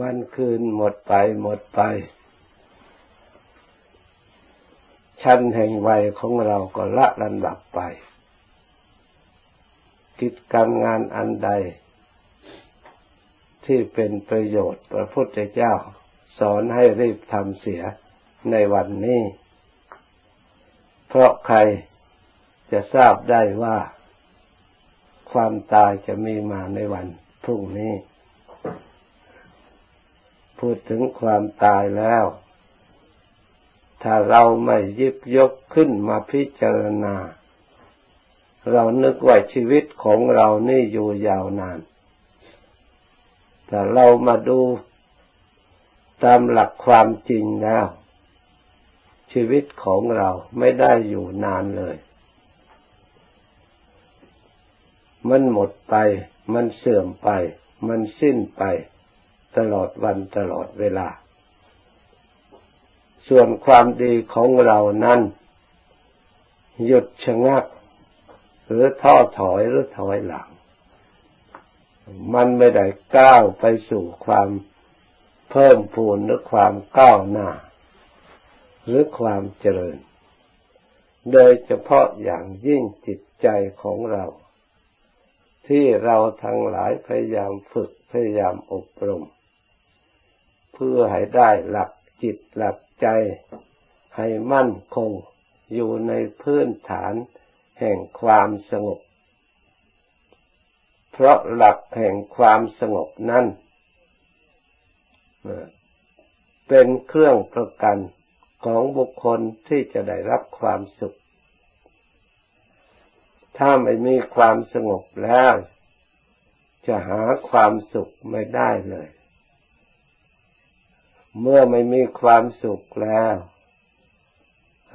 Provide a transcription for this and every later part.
วันคืนหมดไปหมดไป ชั้นแห่งวัยของเราก็ละลันดับไป กิจการงานอันใด ที่เป็นประโยชน์พระพุทธเจ้า สอนให้รีบทำเสียในวันนี้ เพราะใครจะทราบได้ว่า ความตายจะมีมาในวันพรุ่งนี้ พูดถึงความตายแล้ว ถ้าเราไม่ยิบยกขึ้นมาพิจารณา เรานึกว่าชีวิตของเรานี่อยู่ยาวนาน แต่เรามาดูตามหลักความจริงแล้ว ชีวิตของเราไม่ได้อยู่นานเลย มันหมดไป มันเสื่อมไป มันสิ้นไป ตลอดวันตลอดเวลา ส่วนความดีของเรานั้น หยุดชะงัก หรือท้อถอยหรือถอยหลัง มันไม่ได้ก้าวไปสู่ความเพิ่มพูนหรือความก้าวหน้า หรือความเจริญ โดยเฉพาะอย่างยิ่งจิตใจของเรา ที่เราทั้งหลายพยายามฝึกพยายามอบรม เพื่อให้ได้หลักจิตหลักใจ ให้มั่นคงอยู่ในพื้นฐานแห่งความสงบ เพราะหลักแห่งความสงบนั้นเป็นเครื่องประกันของบุคคลที่จะได้รับความสุข ถ้าไม่มีความสงบแล้ว จะหาความสุขไม่ได้เลย เมื่อไม่มีความสุขแล้ว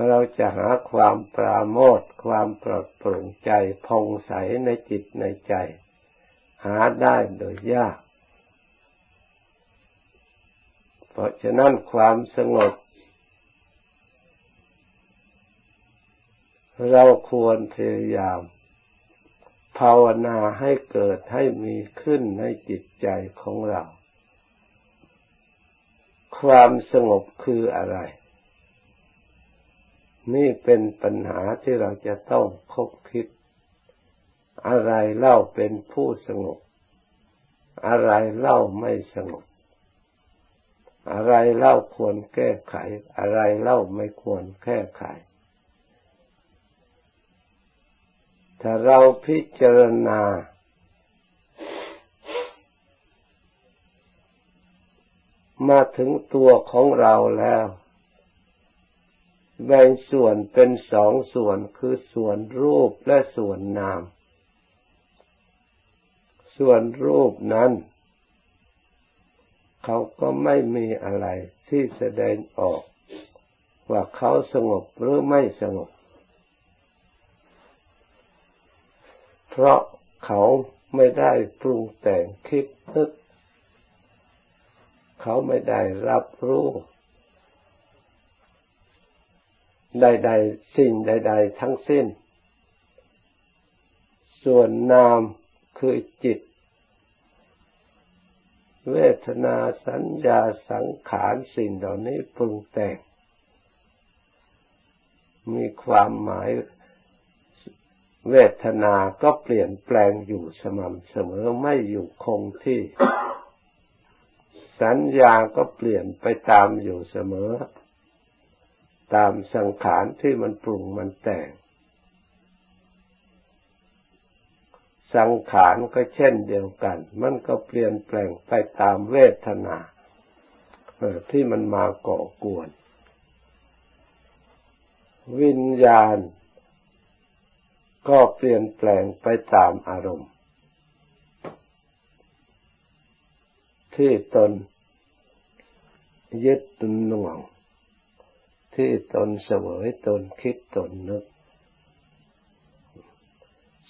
เราจะหาความปราโมทความปลดปร่งใจพองใสในจิตในใจ หาได้โดยยาก เพราะฉะนั้นความสงบ เราควรพยายามภาวนาให้เกิดให้มีขึ้นในจิตใจของเรา ความสงบคืออะไร นี่เป็นปัญหาที่เราจะต้องคบคิด อะไรเล่าเป็นผู้สงบ อะไรเล่าไม่สงบ อะไรเล่าควรแก้ไข อะไรเล่าไม่ควรแก้ไข ถ้าเราพิจารณา มาถึงตัวของเราแล้ว แบ่งส่วนเป็นสองส่วนคือส่วนรูปและส่วนนาม ส่วนรูปนั้น เขาก็ไม่มีอะไรที่แสดงออก ว่าเขาสงบหรือไม่สงบ เพราะเขาไม่ได้ปรุงแต่งคิดนึก เขาไม่ได้รับรู้ใดๆสิ่งใด ๆ ทั้งสิ้น ส่วนนามคือจิต เวทนาสัญญาสังขารสิ่งเหล่านี้ปรุงแต่ง มีความหมายเวทนาก็เปลี่ยนแปลงอยู่สม่ำเสมอไม่อยู่คงที่ สัญญาก็เปลี่ยนไปตามอยู่เสมอ ตามสังขารที่มันปรุงมันแต่ง สังขารก็เช่นเดียวกัน มันก็เปลี่ยนแปลงไปตามเวทนาที่มันมาก่อกวน วิญญาณก็เปลี่ยนแปลงไปตามอารมณ์ ที่ตนยึดตนหน่วง ที่ตนเสวยตนคิดตนนึก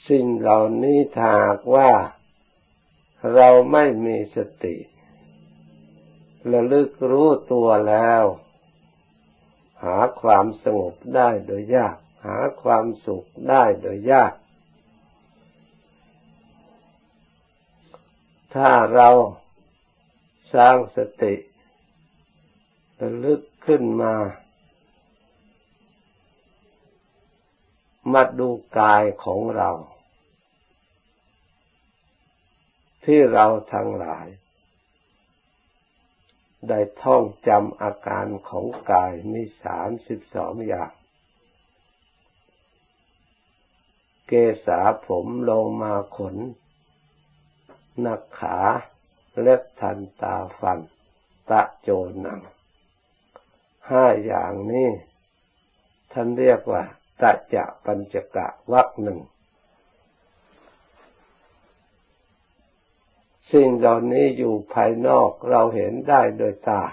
สิ่งเหล่านี้ถ้าหากว่าเราไม่มีสติระลึกรู้ตัวแล้ว หาความสงบได้โดยยาก หาความสุขได้โดยยาก ถ้าเรา สร้างสติระลึกขึ้นมา มาดูกายของเรา ที่เราทั้งหลาย ได้ท่องจำอาการของกายมีสามสิบสองอย่าง เกษาผมโลมาขนนักขา เล็บทันตาฟัน ตะโจหนังห้าอย่างนี้ท่านเรียกว่าตะจะปัญจกะวักหนึ่ง สิ่งเหล่านี้อยู่ภายนอกเราเห็นได้โดยตา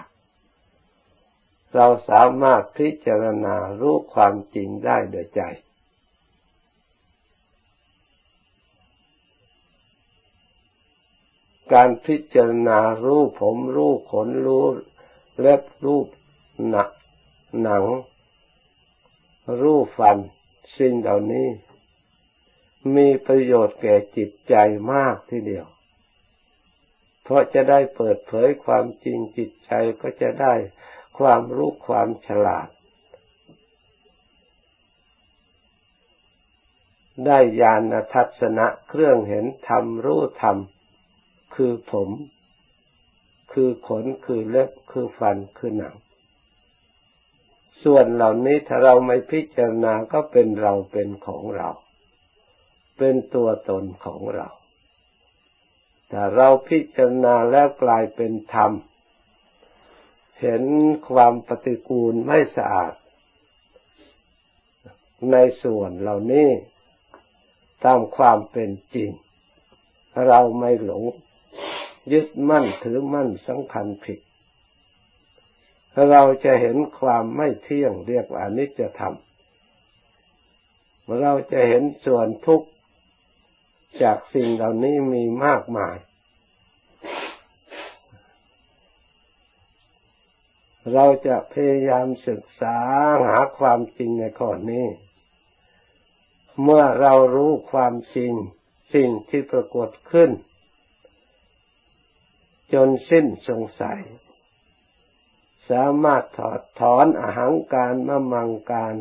เราสามารถพิจารณารู้ความจริงได้โดยใจ การพิจารณารูปผมรูปขนรูปเล็บรูปหนักหนัง รูปฟันสิ่งเหล่านี้ มีประโยชน์แก่จิตใจมากทีเดียว เพราะจะได้เปิดเผยความจริงจิตใจก็จะได้ความรู้ความฉลาด ได้ญาณทัศนะเครื่องเห็นธรรมรู้ธรรม คือผม คือขนคือเล็บคือฟันคือหนัง ส่วนเหล่านี้ถ้าเราไม่พิจารณาก็เป็นเราเป็นของเรา เป็นตัวตนของเราแต่เราพิจารณาแล้วกลายเป็นธรรม เห็นความปฏิกูลไม่สะอาด ในส่วนเหล่านี้ตามความเป็นจริง เราไม่หลง ยึดมั่นถือมั่นสำคัญผิด เราจะเห็นความไม่เที่ยงเรียกว่านิจธรรมเราจะเห็นส่วนทุกข์จากสิ่งเหล่านี้มีมากมาย เราจะพยายามศึกษาหาความจริงในข้อนี้ เมื่อเรารู้ความจริงสิ่งที่ปรากฏขึ้น จนสิ้นสงสัย สามารถถอดถอนอหังการมะมังการ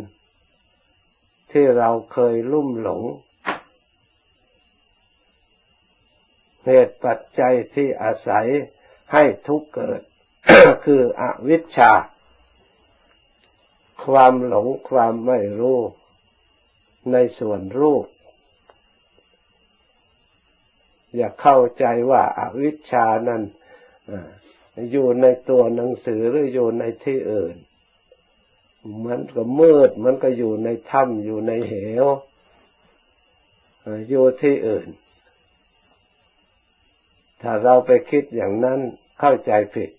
ที่เราเคยลุ่มหลงเหตุปัจจัยที่อาศัยให้ทุกเกิด คืออวิชชา ความหลงความไม่รู้ ในส่วนรูป อย่าเข้าใจว่าอาวิชชานั้นอยู่ในตัวหนังสือหรืออยู่ในที่อื่น มันก็มืด มันก็อยู่ในถ้ำอยู่ในเหวอยู่ที่อื่น ถ้าเราไปคิดอย่างนั้นเข้าใจผิด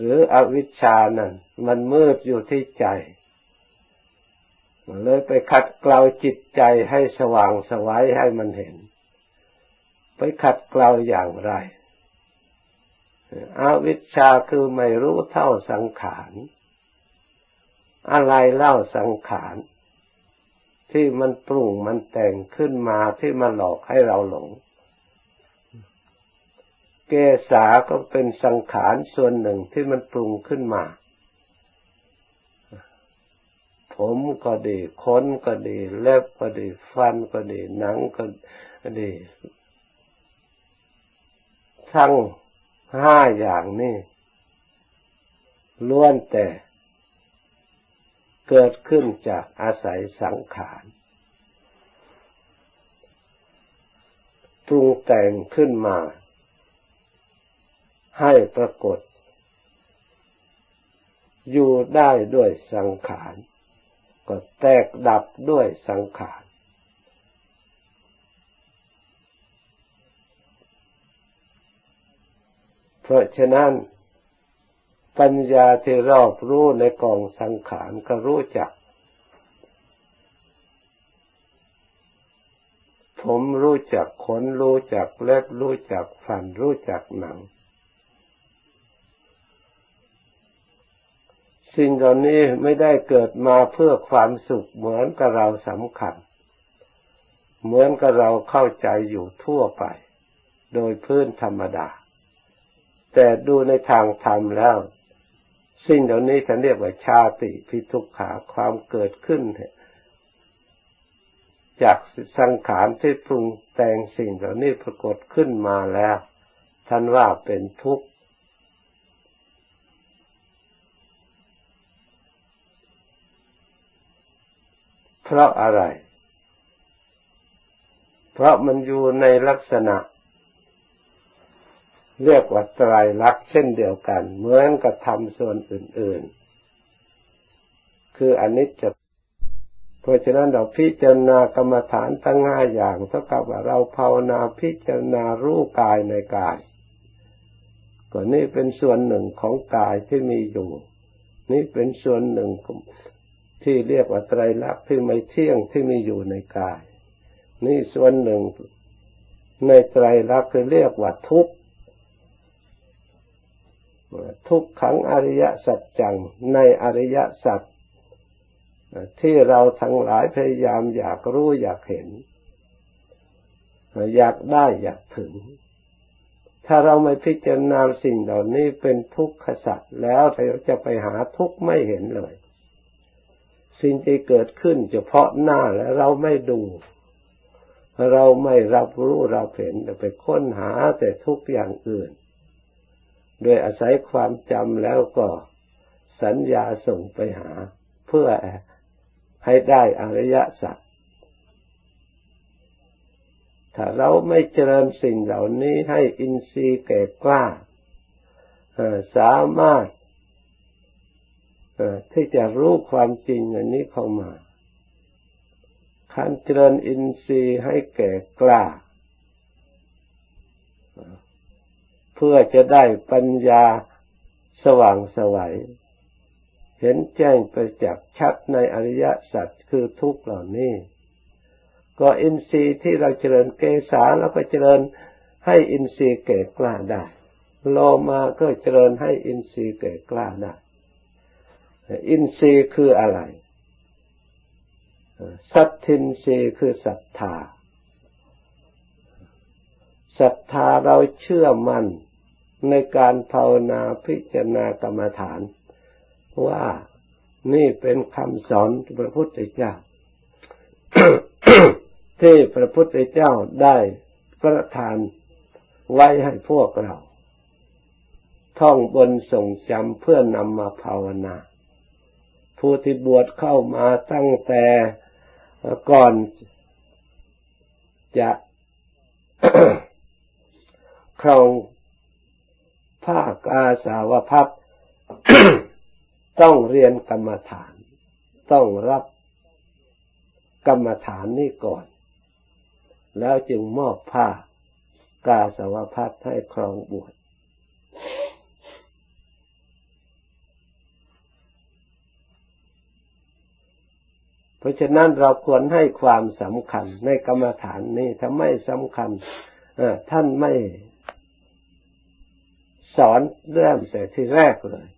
หรืออวิชชานั่นมันมืดอยู่ที่ใจเลยไปขัดเกลาจิตใจให้สว่างสวัยให้มันเห็น ไปขัดเกลาอย่างไรอวิชชาคือไม่รู้เท่าสังขารอะไรเล่าสังขารที่มันปรุงมันแต่งขึ้นมาที่มาหลอกให้เราหลง เกษาก็เป็นสังขารส่วนหนึ่งที่มันปรุงขึ้นมา ผมก็ดีขนก็ดี เล็บก็ดี ฟันก็ดี หนังก็ดี ทั้งห้าอย่างนี้ล้วนแต่เกิดขึ้นจากอาศัยสังขารปรุงแต่งขึ้นมา ให้ปรากฏ อยู่ได้ด้วยสังขาร ก็แตกดับด้วยสังขาร เพราะฉะนั้นปัญญาที่รอบรู้ในกองสังขารก็รู้จัก ผมรู้จักขนรู้จักเล็บรู้จักฟันรู้จักหนัง สิ่งเหล่านี้ไม่ได้เกิดมาเพื่อความสุขเหมือนกับเราสำคัญ เหมือนกับเราเข้าใจอยู่ทั่วไป โดยพื้นธรรมดา แต่ดูในทางธรรมแล้ว สิ่งเหล่านี้ท่านเรียกว่าชาติพิทุกขาความเกิดขึ้น จากสังขารที่ปรุงแต่งสิ่งเหล่านี้ปรากฏขึ้นมาแล้ว ท่านว่าเป็นทุกข์เพราะอะไร เพราะมันอยู่ในลักษณะ เรียกว่าไตรลักษณ์เช่นเดียวกัน เหมือนกับทำส่วนอื่น ๆ คืออันนี้จะเพราะฉะนั้นเราพิจารณากรรมฐานทั้งห้าอย่างเท่ากับว่าเราภาวนาพิจารณารู้กายในกายก็นี่เป็นส่วนหนึ่งของกายที่มีอยู่ นี่เป็นส่วนหนึ่งที่เรียกว่าไตรลักษณ์ที่ไม่เที่ยงที่มีอยู่ในกาย นี่ส่วนหนึ่งในไตรลักษณ์คือเรียกว่าทุกข์ ทุกขังอริยสัจจังในอริยสัจที่เราทั้งหลายพยายามอยากรู้อยากเห็น อยากได้อยากถึง ถ้าเราไม่พิจารณาสิ่งเหล่านี้เป็นทุกขสัจแล้วเราจะไปหาทุกข์ไม่เห็นเลย สิ่งที่เกิดขึ้นเฉพาะหน้าแล้วเราไม่ดู เราไม่รับรู้เราเห็นไปค้นหาแต่ทุกอย่างอื่น โดยอาศัยความจำแล้วก็สัญญาส่งไปหา เพื่อให้ได้อริยสัจถ้าเราไม่เจริญสิ่งเหล่านี้ให้อินทรีย์แก่กล้าสามารถที่จะรู้ความจริงอันนี้เข้ามาการเจริญอินทรีย์ให้แก่กล้า เพื่อจะได้ปัญญาสว่างสวัย เห็นแจ้งไปจากชัดในอริยสัจคือทุกเหล่านี้ ก็อินทรีย์ที่เราเจริญเกษาแล้วก็เจริญให้อินทรีย์เก่กล้าได้ โลมาก็เจริญให้อินทรีย์เก่กล้าได้ อินทรีย์คืออะไร สัตทินทรีย์คือศรัทธาศรัทธาเราเชื่อมั่น ในการภาวนาพิจารณากรรมฐาน ว่านี่เป็นคำสอนพระพุทธเจ้า ที่พระพุทธเจ้าได้ประทานไว้ให้พวกเรา ท่องบนส่งจำเพื่อนำมาภาวนา ผู้ที่บวชเข้ามาตั้งแต่ก่อนจะครอง ภาคอาสาวพัฒต้องเรียนกรรมฐาน ต้องรับกรรมฐานนี้ก่อน แล้วจึงมอบผ้ากาสาวพัฒให้ครองบวชเพราะฉะนั้นเราควรให้ความสำคัญในกรรมฐานนี้ถ้าไม่สำคัญท่านไม่ สอนเริ่มแต่ที่แรกเลย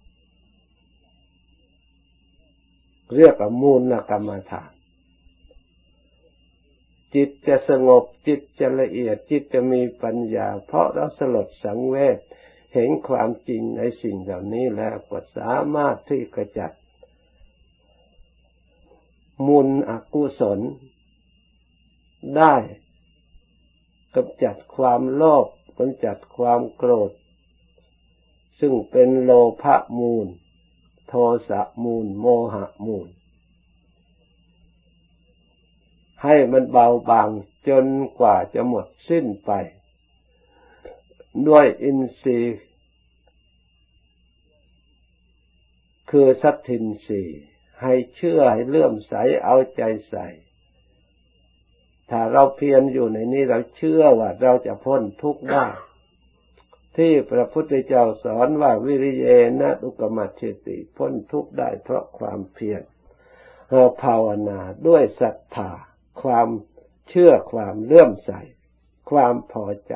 เรียกว่ามูลกรรมฐาน จิตจะสงบจิตจะละเอียดจิตจะมีปัญญา เพราะเราสลดสังเวชเห็นความจริงในสิ่งเหล่านี้แล้วก็สามารถที่กระจัด มูลอกุศล ได้กำจัดความโลภกำจัดความโกรธ ซึ่งเป็นโลภะมูล โทสะมูล โมหะมูล ให้มันเบาบางจนกว่าจะหมดสิ้นไป ด้วยอินทรีย์ คือสัตทินสีให้เชื่อให้เลื่อมใสเอาใจใส่ ถ้าเราเพียรอยู่ในนี้เราเชื่อว่าเราจะพ้นทุกข์ได้ ที่พระพุทธเจ้าสอนว่าวิริเยนะอุกมัชติพ้นทุกข์ได้เพราะความเพียรเราภาวนาด้วยศรัทธาความเชื่อความเลื่อมใส ความพอใจ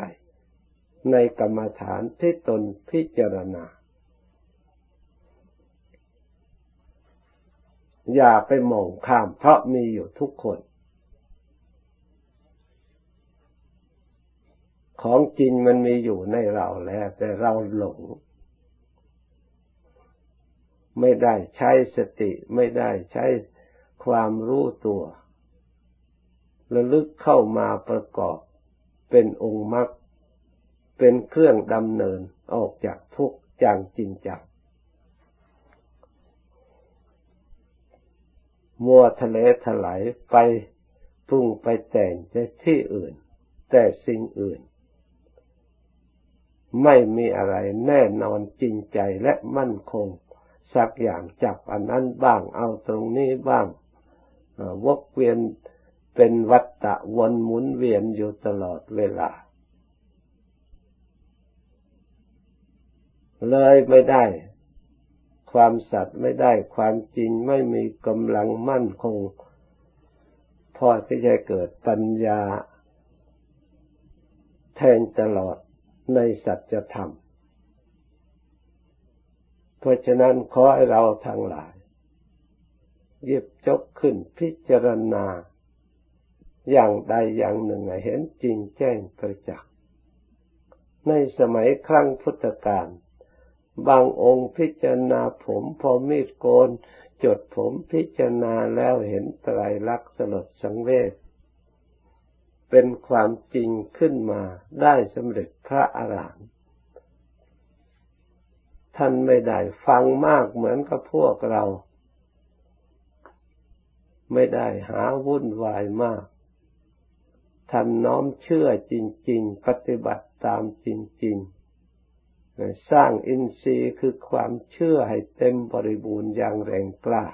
ในกรรมฐานที่ตนพิจารณา อย่าไปมองข้ามเพราะมีอยู่ทุกคน ของจริงมันมีอยู่ในเราแล้ว แต่เราหลง ไม่ได้ใช้สติ ไม่ได้ใช้ความรู้ตัวระลึกเข้ามาประกอบ เป็นองค์มรรคเป็นเครื่องดำเนินออกจากทุกข์อย่างจริงจังมัวทะเลถลายไปปรุงไปแต่งในที่อื่น แต่สิ่งอื่น ไม่มีอะไรแน่นอนจริงใจและมั่นคง สักอย่างจับอันนั้นบ้างเอาตรงนี้บ้างวกเวียนเป็นวัฏฏะวนหมุนเวียนอยู่ตลอดเวลา เลยไม่ได้ ความสัตย์ไม่ได้ความจริงไม่มีกำลังมั่นคง พอที่จะเกิดปัญญา แทงตลอด ในสัจธรรม เพราะฉะนั้นขอให้เราทั้งหลายหยิบจกขึ้นพิจารณา อย่างใดอย่างหนึ่งเห็นจริงแจ้งประจักษ์ในสมัยครั้งพุทธกาลบางองค์พิจารณาผมพอมีดโกน จดผมพิจารณาแล้วเห็นไตรลักษณ์สลดสังเวช เป็นความจริงขึ้นมาได้สำเร็จพระอรหันต์ท่านไม่ได้ฟังมากเหมือนกับพวกเรา ไม่ได้หาวุ่นวายมากทำน้อมเชื่อจริง ๆ ปฏิบัติตามจริง ๆ สร้างอินทรีย์คือความเชื่อให้เต็มบริบูรณ์อย่างแรงกล้า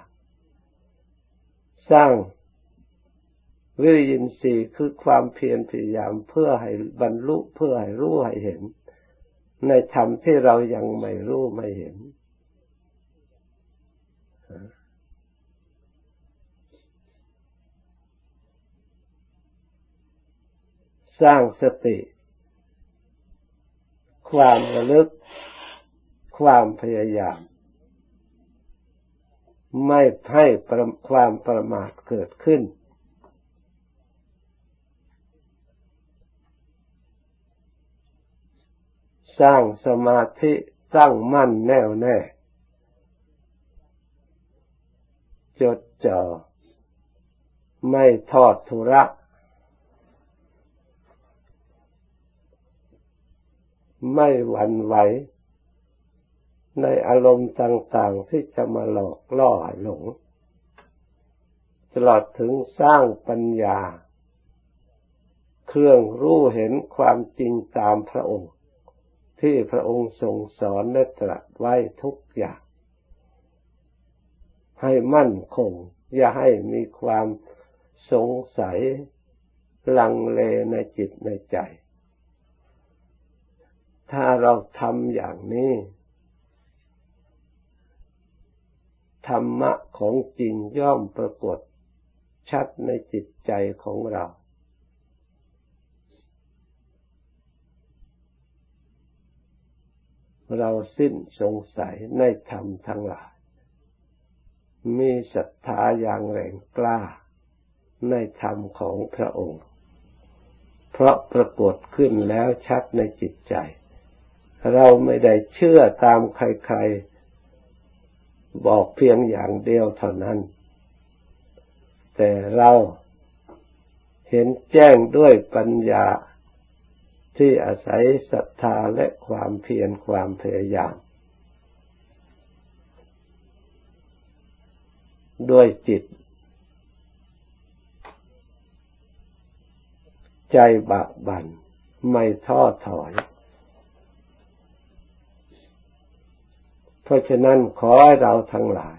สร้าง วิริยินทรีย์คือความเพียรพยายามเพื่อให้บรรลุเพื่อให้รู้ให้เห็น ในธรรมที่เรายังไม่รู้ไม่เห็น สร้างสติ ความระลึก ความพยายาม ไม่ให้ความประมาทเกิดขึ้น สร้างสมาธิตั้งมั่นแน่วแน่ จดจ่อไม่ทอดทุระ ไม่หวั่นไหว ในอารมณ์ต่าง ๆ ที่จะมาหลอกล่อหลง ตลอดถึงสร้างปัญญา เครื่องรู้เห็นความจริงตามพระองค์ ที่พระองค์ทรงสอนและตรัสไว้ทุกอย่าง ให้มั่นคง อย่าให้มีความสงสัยลังเลในจิตในใจ ถ้าเราทำอย่างนี้ ธรรมะของจริงย่อมปรากฏชัดในจิตใจของเรา เราสิ้นสงสัยในธรรมทั้งหลาย มีศรัทธาอย่างแรงกล้าในธรรมของพระองค์ เพราะปรากฏขึ้นแล้วชัดในจิตใจ เราไม่ได้เชื่อตามใครๆ บอกเพียงอย่างเดียวเท่านั้น แต่เราเห็นแจ้งด้วยปัญญา ที่อาศัยศรัทธาและความเพียรความพยายามด้วยจิต ใจบากบัน่นไม่ท้อถอย เพราะฉะนั้นขอให้เราทั้งหลาย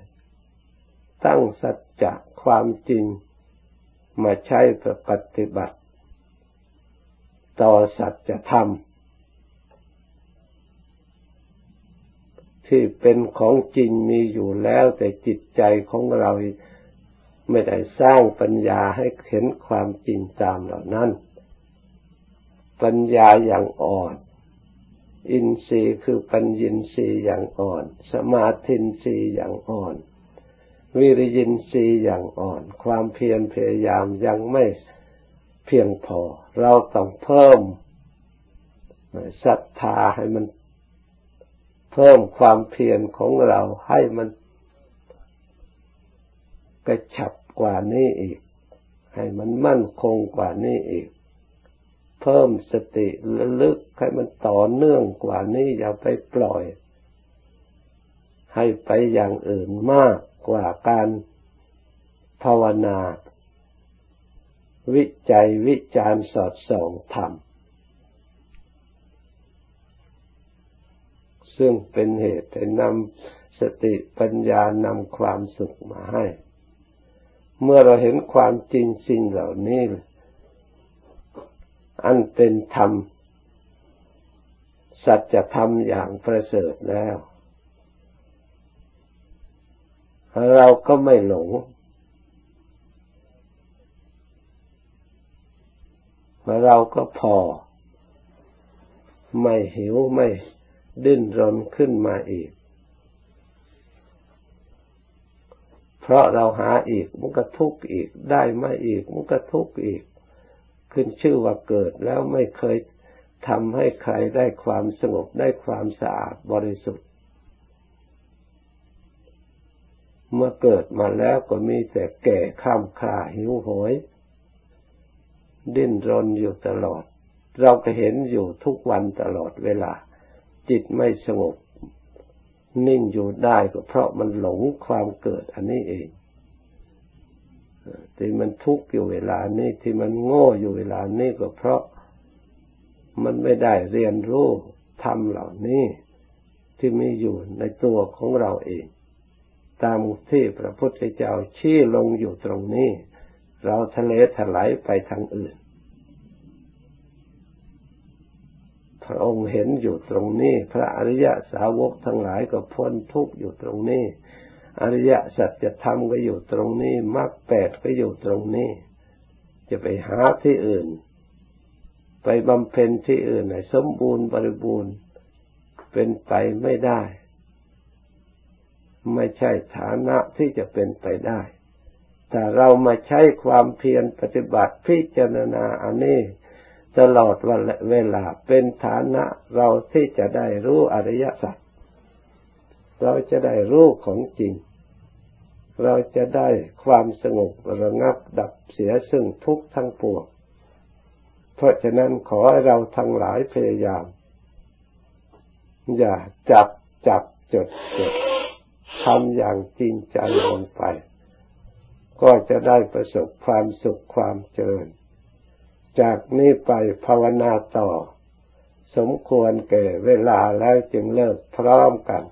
ตั้งสัจจะความจริงมาใช้ปฏิบัติ ต่อสัจธรรมที่เป็นของจริงมีอยู่แล้ว แต่จิตใจของเราไม่ได้สร้างปัญญาให้เห็นความจริงตามเหล่านั้น ปัญญาอย่างอ่อน อินทรีย์คือปัญญินทรีย์อย่างอ่อน สมาธินทรีย์อย่างอ่อน วิริยินทรีย์อย่างอ่อน ความเพียรพยายามยังไม่ เพียงพอ เราต้องเพิ่มศรัทธาให้มัน เพิ่มความเพียรของเราให้มันกระชับกว่านี้อีก ให้มันมั่นคงกว่านี้อีก เพิ่มสติระลึกให้มันต่อเนื่องกว่านี้อย่าไปปล่อย ให้ไปอย่างอื่นมากกว่าการภาวนา วิจัยวิจารสอดส่องธรรมซึ่งเป็นเหตุให้นำสติปัญญานำความสุขมาให้ เมื่อเราเห็นความจริงสิ่งเหล่านี้ อันเป็นธรรม สัจธรรมอย่างประเสริฐแล้ว เราก็ไม่หลง เราก็พอ ไม่หิวไม่ดิ้นรนขึ้นมาอีก เพราะเราหาอีกมันก็ทุกข์อีกได้มาอีกมันก็ทุกข์อีก ขึ้นชื่อว่าเกิดแล้วไม่เคยทำให้ใครได้ความสงบได้ความสะอาดบริสุทธิ์ เมื่อเกิดมาแล้วก็มีแต่แก่ข้ามคาหิวโหย ดิ้นรนอยู่ตลอด เราก็เห็นอยู่ทุกวันตลอดเวลา จิตไม่สงบ นิ่งอยู่ได้ก็เพราะมันหลงความเกิดอันนี้เองที่มันทุกข์อยู่เวลานี้ที่มันโง่อยู่เวลานี้ก็เพราะมันไม่ได้เรียนรู้ทำเหล่านี้ที่มีอยู่ในตัวของเราเอง ตามที่พระพุทธเจ้าชี้ลงอยู่ตรงนี้ เราทะเลถลายไปทางอื่น พระองค์เห็นอยู่ตรงนี้ พระอริยสาวกทั้งหลายก็พ้นทุกข์อยู่ตรงนี้ อริยสัจธรรมก็อยู่ตรงนี้มรรคแปดก็อยู่ตรงนี้ จะไปหาที่อื่น ไปบำเพ็ญที่อื่นให้สมบูรณ์บริบูรณ์เป็นไปไม่ได้ ไม่ใช่ฐานะที่จะเป็นไปได้ แต่เรามาใช้ความเพียรปฏิบัติพิจารณาอันนี้ตลอดวันเวลาเป็นฐานะเราที่จะได้รู้อริยสัจเราจะได้รู้ของจริง เราจะได้ความสงบระงับดับเสียซึ่งทุกข์ทั้งปวงเพราะฉะนั้นขอให้เราทั้งหลายพยายาม อย่าจับจับจดจดทำอย่างจริงจังลงไป ก็จะได้ประสบความสุขความเจริญ จากนี้ไปภาวนาต่อ สมควรแก่เวลาแล้วจึงเลิกพร้อมกัน